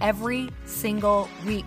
every single week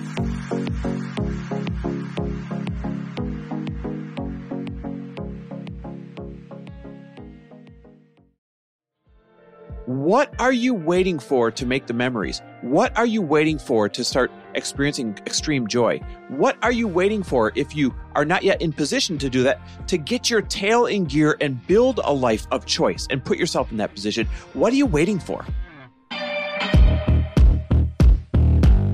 What are you waiting for to make the memories? What are you waiting for to start experiencing extreme joy? What are you waiting for if you are not yet in position to do that to get your tail in gear and build a life of choice and put yourself in that position? What are you waiting for?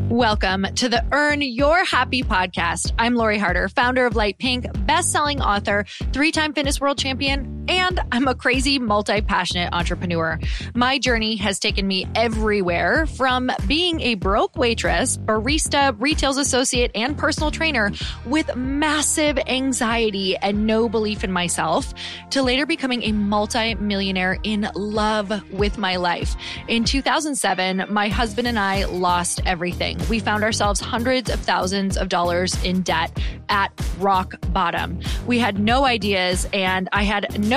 Welcome to the Earn Your Happy podcast. I'm Lori Harder, founder of Light Pink, best-selling author, three-time fitness world champion, and I'm a crazy, multi-passionate entrepreneur. My journey has taken me everywhere from being a broke waitress, barista, retail associate, and personal trainer with massive anxiety and no belief in myself to later becoming a multi-millionaire in love with my life. In 2007, my husband and I lost everything we found ourselves hundreds of thousands of dollars in debt at rock bottom. We had no ideas and I had no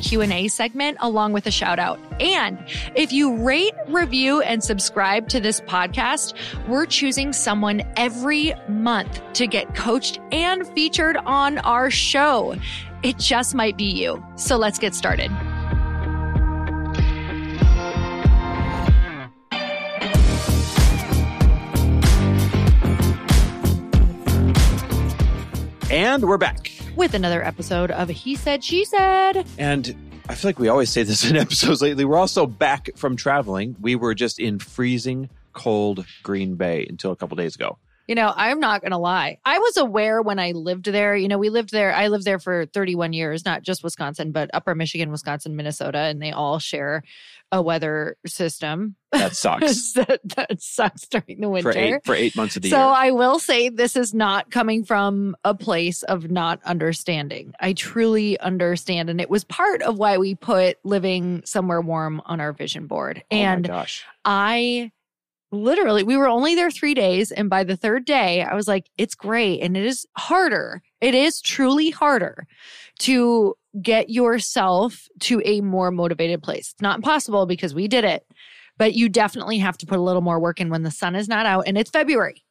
Q&A segment along with a shout out. And if you rate, review and subscribe to this podcast, we're choosing someone every month to get coached and featured on our show. It just might be you. So let's get started. And we're back. With another episode of He Said, She Said. And I feel like we always say this in episodes lately. We're also back from traveling. We were just in freezing cold Green Bay until a couple days ago. You know, I'm not going to lie. I was aware when I lived there. You know, we lived there. I lived there for 31 years, not just Wisconsin, but upper Michigan, Wisconsin, Minnesota, and they all share a weather system. That sucks. that, that sucks during the winter. for eight for eight months of the so year. So I will say this is not coming from a place of not understanding. I truly understand. And it was part of why we put living somewhere warm on our vision board. oh and gosh. I literally, we were only there three days. And by the third day, I was like, it's great. And it is harder. It is truly harder to get yourself to a more motivated place. It's not impossible because we did it, but you definitely have to put a little more work in when the sun is not out and it's February.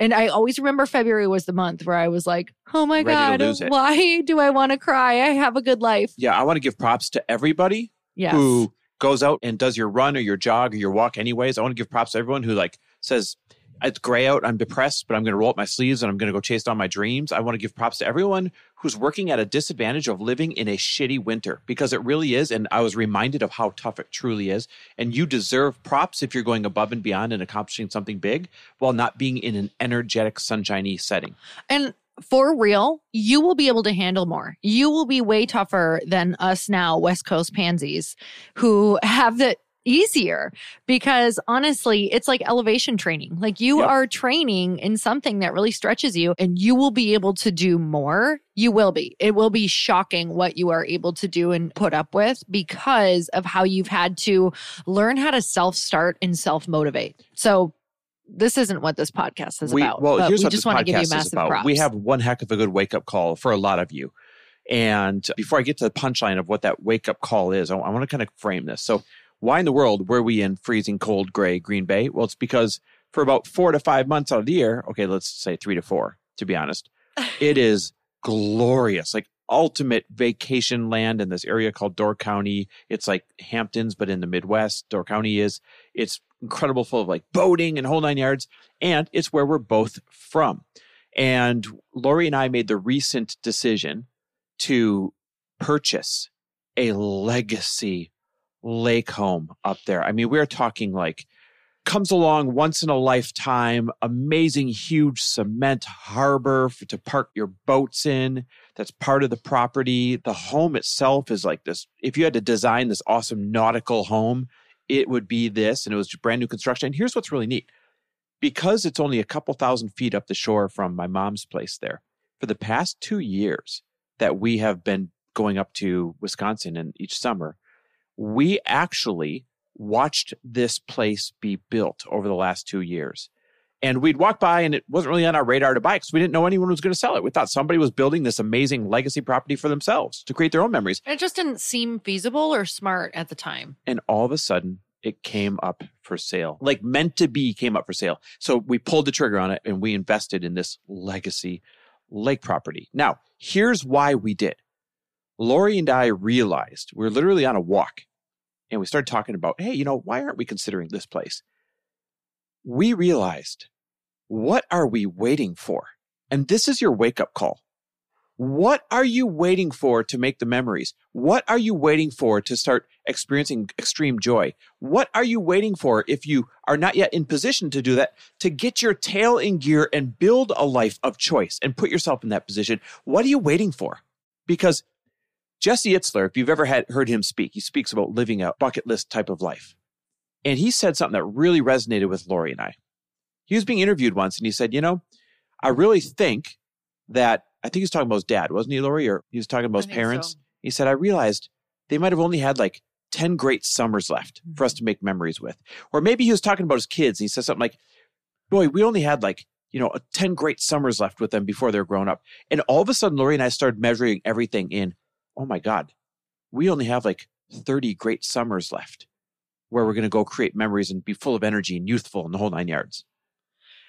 And I always remember February was the month where I was like, oh my God, why do I want to cry? I have a good life. Yeah, I want to give props to everybody Yes. who goes out and does your run or your jog or your walk anyways. I want to give props to everyone who like says it's gray out, I'm depressed, but I'm going to roll up my sleeves and I'm going to go chase down my dreams. I want to give props to everyone who's working at a disadvantage of living in a shitty winter because it really is and I was reminded of how tough it truly is and you deserve props if you're going above and beyond and accomplishing something big while not being in an energetic sunshiny setting. And for real, you will be able to handle more. You will be way tougher than us now, West Coast pansies, who have it easier because honestly, it's like elevation training. Like you Yep. are training in something that really stretches you and you will be able to do more. You will be. It will be shocking what you are able to do and put up with because of how you've had to learn how to self start and self motivate. So, this isn't what this podcast is we, about. Well, here's we what just this want to give you podcast is massive about. props. We have one heck of a good wake up call for a lot of you. And before I get to the punchline of what that wake up call is, I, want to kind of frame this. So, why in the world were we in freezing cold gray Green Bay? Well, it's because for about four to five months out of the year, okay, let's say three to four, to be honest, it is glorious, like ultimate vacation land in this area called Door County. It's like Hamptons, but in the Midwest. Door County is. It's incredible, full of like boating and whole nine yards. And it's where we're both from. And Lori and I made the recent decision to purchase a legacy lake home up there. I mean, we're talking like comes along once in a lifetime, amazing, huge cement harbor for, to park your boats in. That's part of the property. The home itself is like this. If you had to design this awesome nautical home, it would be this, and it was brand new construction. And here's what's really neat because it's only a couple thousand feet up the shore from my mom's place there, for the past two years that we have been going up to Wisconsin and each summer, we actually watched this place be built over the last two years. And we'd walk by and it wasn't really on our radar to buy because we didn't know anyone was going to sell it. We thought somebody was building this amazing legacy property for themselves to create their own memories. It just didn't seem feasible or smart at the time. And all of a sudden, it came up for sale. Like meant to be came up for sale. So we pulled the trigger on it and we invested in this legacy lake property. Now, here's why we did. Lori and I realized we are literally on a walk and we started talking about, hey, you know, why aren't we considering this place? We realized, what are we waiting for? And this is your wake up call. What are you waiting for to make the memories? What are you waiting for to start experiencing extreme joy? What are you waiting for if you are not yet in position to do that to get your tail in gear and build a life of choice and put yourself in that position? What are you waiting for? Because Jesse Itzler, if you've ever had heard him speak, he speaks about living a bucket list type of life. And he said something that really resonated with Lori and I. He was being interviewed once and he said, You know, I really think that I think he was talking about his dad, wasn't he, Lori? Or he was talking about his parents. so. He said, I realized they might have only had like 10 great summers left for us Mm-hmm. to make memories with. Or maybe he was talking about his kids. And he said something like, Boy, we only had like, you know, 10 great summers left with them before they're grown up. And all of a sudden, Lori and I started measuring everything in, oh my God, we only have like 30 great summers left where we're going to go create memories and be full of energy and youthful and the whole nine yards.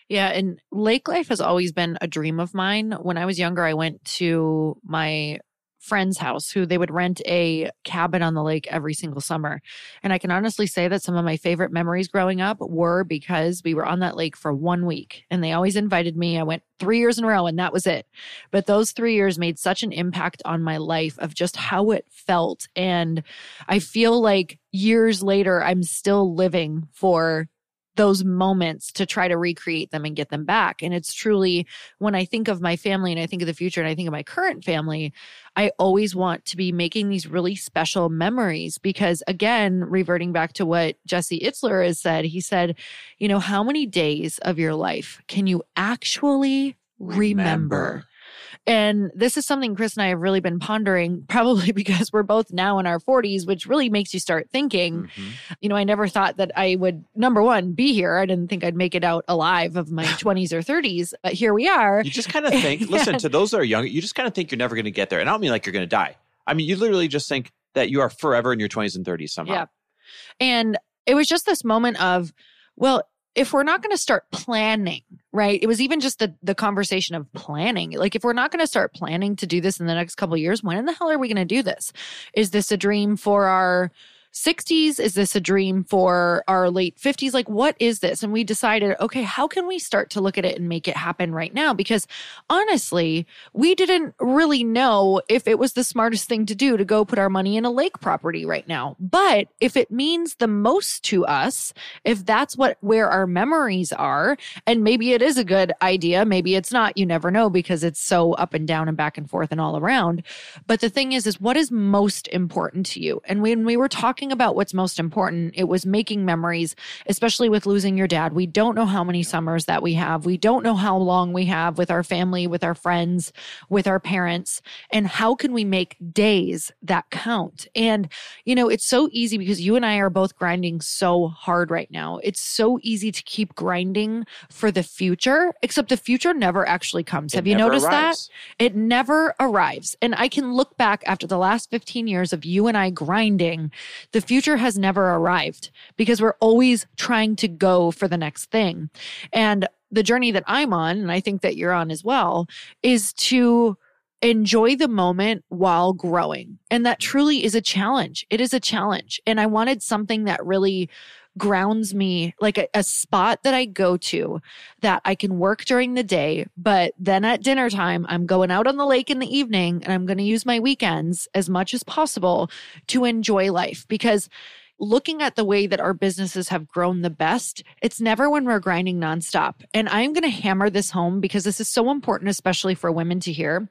Yeah, and lake life has always been a dream of mine. When I was younger, I went to my friend's house who they would rent a cabin on the lake every single summer. And I can honestly say that some of my favorite memories growing up were because we were on that lake for one week and they always invited me. I went three years in a row and that was it. But those three years made such an impact on my life of just how it felt. And I feel like years later, I'm still living for those moments to try to recreate them and get them back. And it's truly when I think of my family and I think of the future and I think of my current family, I always want to be making these really special memories because, again, reverting back to what Jesse Itzler has said, he said, you know, how many days of your life can you actually remember? remember? And this is something Chris and I have really been pondering, probably because we're both now in our 40s, which really makes you start thinking. Mm-hmm. You know, I never thought that I would, number one, be here. I didn't think I'd make it out alive of my 20s or 30s, but here we are. You just kind of think, listen, to those that are young, you just kind of think you're never going to get there. And I don't mean like you're going to die. I mean, you literally just think that you are forever in your 20s and 30s somehow. Yeah. And it was just this moment of, well, if we're not going to start planning, right? It was even just the the conversation of planning. Like if we're not going to start planning to do this in the next couple years, when in the hell are we going to do this? Is this a dream for our 60s? Is this a dream for our late 50s? Like, what is this? And we decided, okay, how can we start to look at it and make it happen right now? Because honestly, we didn't really know if it was the smartest thing to do to go put our money in a lake property right now. But if it means the most to us, if that's what where our memories are, and maybe it is a good idea, maybe it's not, you never know because it's so up and down and back and forth and all around. But the thing is, is what is most important to you? And when we were talking talking about what's most important. It was making memories, especially with losing your dad. We don't know how many summers that we have. We don't know how long we have with our family, with our friends, with our parents. And how can we make days that count? And, you know, it's so easy because you and I are both grinding so hard right now. It's so easy to keep grinding for the future, except the future never actually comes. It have you noticed arrives. that? It never arrives. And I can look back after the last 15 years of you and I grinding the future has never arrived because we're always trying to go for the next thing. And the journey that I'm on, and I think that you're on as well, is to enjoy the moment while growing. And that truly is a challenge. It is a challenge. And I wanted something that really grounds me like a, a, spot that I go to that I can work during the day, but then at dinner time, I'm going out on the lake in the evening and I'm going to use my weekends as much as possible to enjoy life because looking at the way that our businesses have grown the best, it's never when we're grinding nonstop. And I'm going to hammer this home because this is so important, especially for women to hear.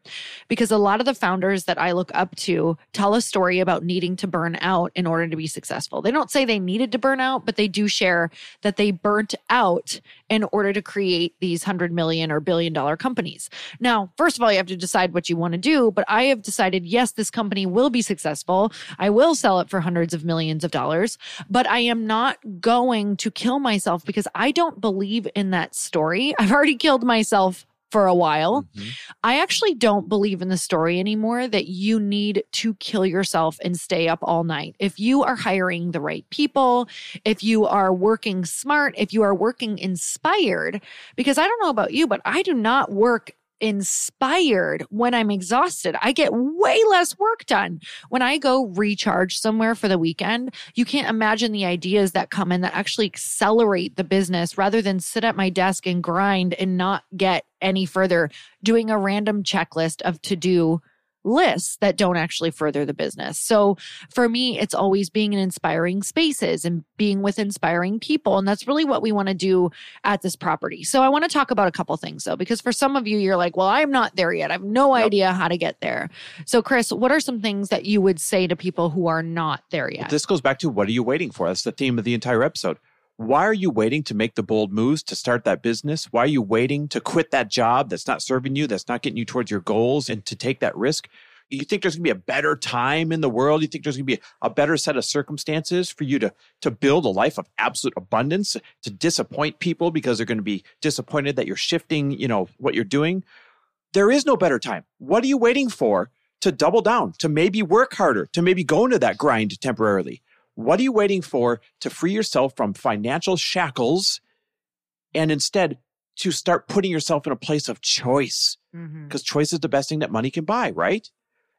Because a lot of the founders that I look up to tell a story about needing to burn out in order to be successful. They don't say they needed to burn out, but they do share that they burnt out in order to create these hundred million or billion dollar companies. Now, first of all, you have to decide what you want to do, but I have decided, yes, this company will be successful. I will sell it for hundreds of millions of dollars dollars, but I am not going to kill myself because I don't believe in that story. I've already killed myself for a while. Mm-hmm. I actually don't believe in the story anymore that you need to kill yourself and stay up all night. If you are hiring the right people, if you are working smart, if you are working inspired, because I don't know about you, but I do not work inspired when I'm exhausted. I get way less work done. When I go recharge somewhere for the weekend, you can't imagine the ideas that come in that actually accelerate the business rather than sit at my desk and grind and not get any further doing a random checklist of to do lists that don't actually further the business. So for me, it's always being in inspiring spaces and being with inspiring people. And that's really what we want to do at this property. So I want to talk about a couple things though, because for some of you, you're like, well, I'm not there yet. I have no nope. idea how to get there. So, Chris, what are some things that you would say to people who are not there yet? Well, this goes back to what are you waiting for? That's the theme of the entire episode. Why are you waiting to make the bold moves to start that business? Why are you waiting to quit that job that's not serving you, that's not getting you towards your goals, and to take that risk? You think there's going to be a better time in the world? You think there's going to be a better set of circumstances for you to, to build a life of absolute abundance, to disappoint people because they're going to be disappointed that you're shifting, you know, what you're doing? There is no better time. What are you waiting for to double down, to maybe work harder, to maybe go into that grind temporarily? What are you waiting for to free yourself from financial shackles and instead to start putting yourself in a place of choice? Because mm-hmm. choice is the best thing that money can buy, right?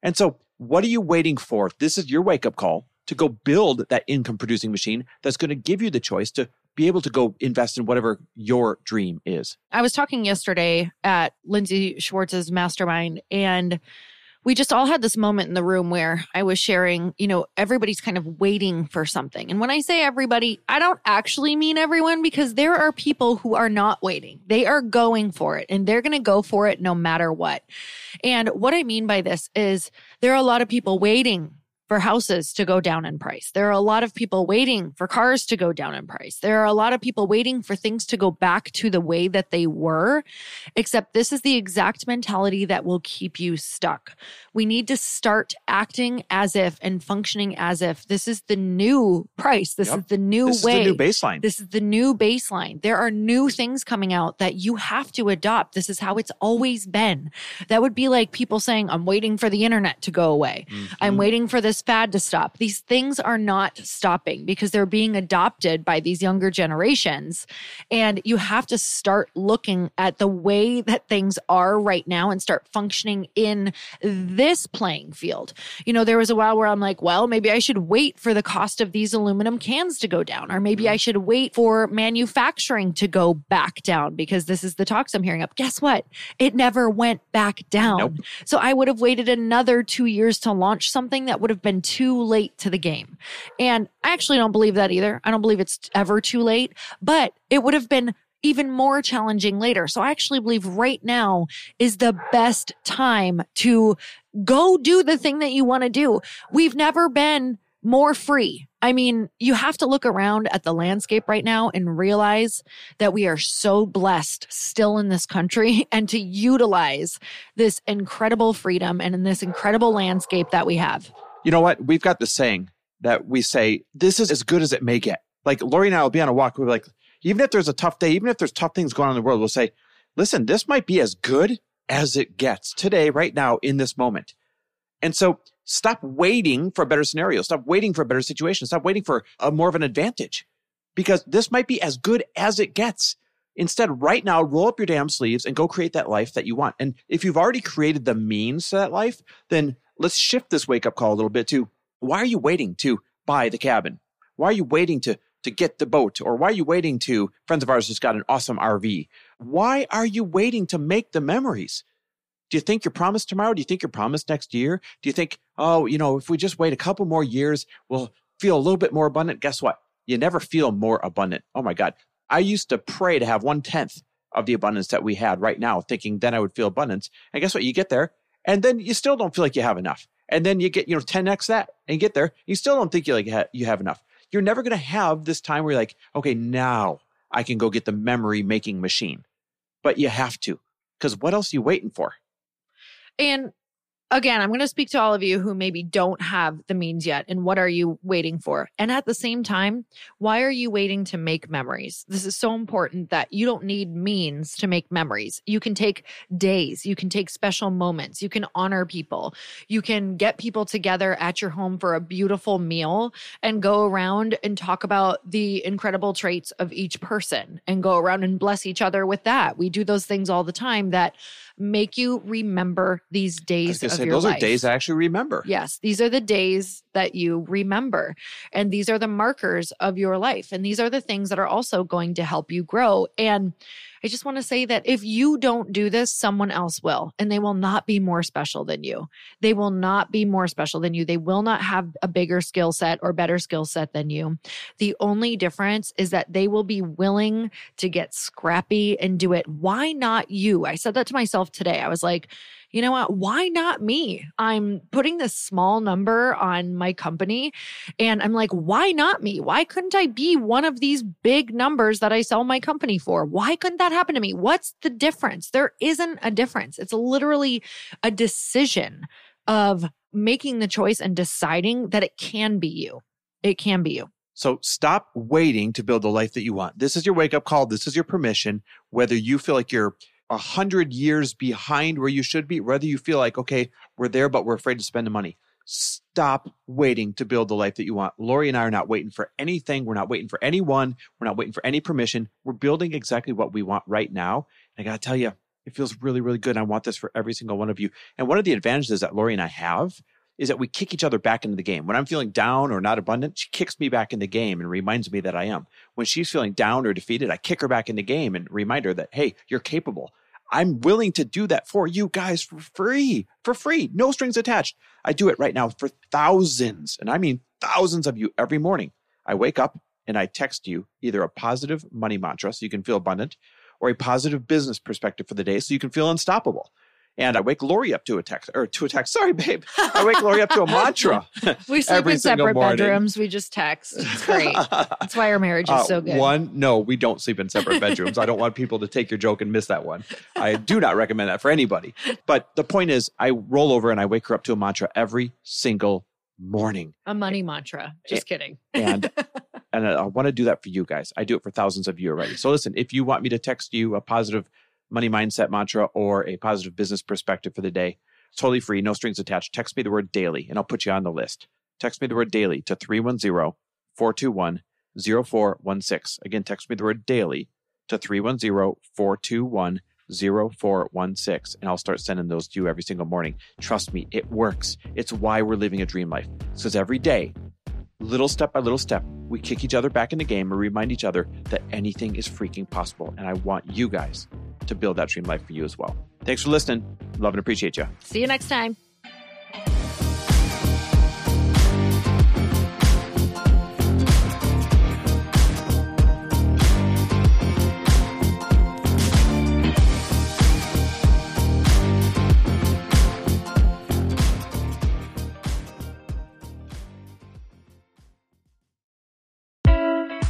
And so, what are you waiting for? This is your wake up call to go build that income producing machine that's going to give you the choice to be able to go invest in whatever your dream is. I was talking yesterday at Lindsay Schwartz's mastermind, and we just all had this moment in the room where I was sharing, you know, everybody's kind of waiting for something. And when I say everybody, I don't actually mean everyone because there are people who are not waiting. They are going for it and they're going to go for it no matter what. And what I mean by this is there are a lot of people waiting for houses to go down in price. There are a lot of people waiting for cars to go down in price. There are a lot of people waiting for things to go back to the way that they were, except this is the exact mentality that will keep you stuck. We need to start acting as if and functioning as if this is the new price. This yep. is the new this way. This is the new baseline. This is the new baseline. There are new things coming out that you have to adopt. This is how it's always been. That would be like people saying, I'm waiting for the internet to go away. Mm-hmm. I'm waiting for this this fad to stop. These things are not stopping because they're being adopted by these younger generations. And you have to start looking at the way that things are right now and start functioning in this playing field. You know, there was a while where I'm like, well, maybe I should wait for the cost of these aluminum cans to go down, or maybe I mm-hmm. should wait for manufacturing to go back down because this is the talks I'm hearing up. Guess what? It never went back down. Nope. So I would have waited another two years to launch something that would have been too late to the game. And I actually don't believe that either. I don't believe it's ever too late, but it would have been even more challenging later. So I actually believe right now is the best time to go do the thing that you want to do. We've never been more free. I mean, you have to look around at the landscape right now and realize that we are so blessed still in this country and to utilize this incredible freedom and in this incredible landscape that we have. You know what? We've got the saying that we say, this is as good as it may get. Like Lori and I will be on a walk. We'll be like, even if there's a tough day, even if there's tough things going on in the world, we'll say, listen, this might be as good as it gets today, right now, in this moment. And so stop waiting for a better scenario. Stop waiting for a better situation. Stop waiting for a more of an advantage because this might be as good as it gets. Instead, right now, roll up your damn sleeves and go create that life that you want. And if you've already created the means to that life, then let's shift this wake up call a little bit to why are you waiting to buy the cabin? Why are you waiting to to get the boat? Or why are you waiting to friends of ours just got an awesome RV? Why are you waiting to make the memories? Do you think you're promised tomorrow? Do you think you're promised next year? Do you think, oh, you know, if we just wait a couple more years, we'll feel a little bit more abundant? Guess what? You never feel more abundant. Oh my God. I used to pray to have one tenth of the abundance that we had right now, thinking then I would feel abundance. And guess what? You get there and then you still don't feel like you have enough. And then you get, you know, 10x that and get there, you still don't think you like you have enough. You're never going to have this time where you're like, okay, now I can go get the memory making machine. But you have to, because what else are you waiting for? And again, I'm going to speak to all of you who maybe don't have the means yet. And what are you waiting for? And at the same time, why are you waiting to make memories? This is so important that you don't need means to make memories. You can take days, you can take special moments, you can honor people, you can get people together at your home for a beautiful meal and go around and talk about the incredible traits of each person and go around and bless each other with that. We do those things all the time that make you remember these days of say, your those life. are days I actually remember. Yes, these are the days that you remember. And these are the markers of your life. And these are the things that are also going to help you grow. And I just want to say that if you don't do this, someone else will, and they will not be more special than you. They will not be more special than you. They will not have a bigger skill set or better skill set than you. The only difference is that they will be willing to get scrappy and do it. Why not you? I said that to myself today. I was like, you know what? Why not me? I'm putting this small number on my company and I'm like, why not me? Why couldn't I be one of these big numbers that I sell my company for? Why couldn't that happen to me? What's the difference? There isn't a difference. It's literally a decision of making the choice and deciding that it can be you. It can be you. So stop waiting to build the life that you want. This is your wake up call. This is your permission. Whether you feel like you're a hundred years behind where you should be, whether you feel like, okay, we're there, but we're afraid to spend the money. Stop waiting to build the life that you want. Lori and I are not waiting for anything. We're not waiting for anyone. We're not waiting for any permission. We're building exactly what we want right now. And I got to tell you, it feels really, really good. I want this for every single one of you. And one of the advantages that Lori and I have is that we kick each other back into the game. When I'm feeling down or not abundant, she kicks me back in the game and reminds me that I am. When she's feeling down or defeated, I kick her back in the game and remind her that, hey, you're capable. I'm willing to do that for you guys for free, for free, no strings attached. I do it right now for thousands, and I mean thousands of you every morning. I wake up and I text you either a positive money mantra so you can feel abundant or a positive business perspective for the day so you can feel unstoppable. And I wake Lori up to a text or to a text. Sorry, babe. I wake Lori up to a mantra. we sleep in separate morning. bedrooms. We just text. It's great. That's why our marriage is Uh, so good. One, no, we don't sleep in separate bedrooms. I don't want people to take your joke and miss that one. I do not recommend that for anybody. But the point is, I roll over and I wake her up to a mantra every single morning. A money mantra. Just kidding. And and I, I want to do that for you guys. I do it for thousands of you already. So listen, if you want me to text you a positive money mindset mantra or a positive business perspective for the day, totally free, no strings attached. Text me the word daily and I'll put you on the list. Text me the word daily to 310 421 0416. Again, text me the word daily to 310 421 0416 and I'll start sending those to you every single morning. Trust me, it works. It's why we're living a dream life. Because every day, little step by little step, we kick each other back in the game and remind each other that anything is freaking possible. And I want you guys to build that dream life for you as well. Thanks for listening. Love and appreciate you. See you next time.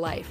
life.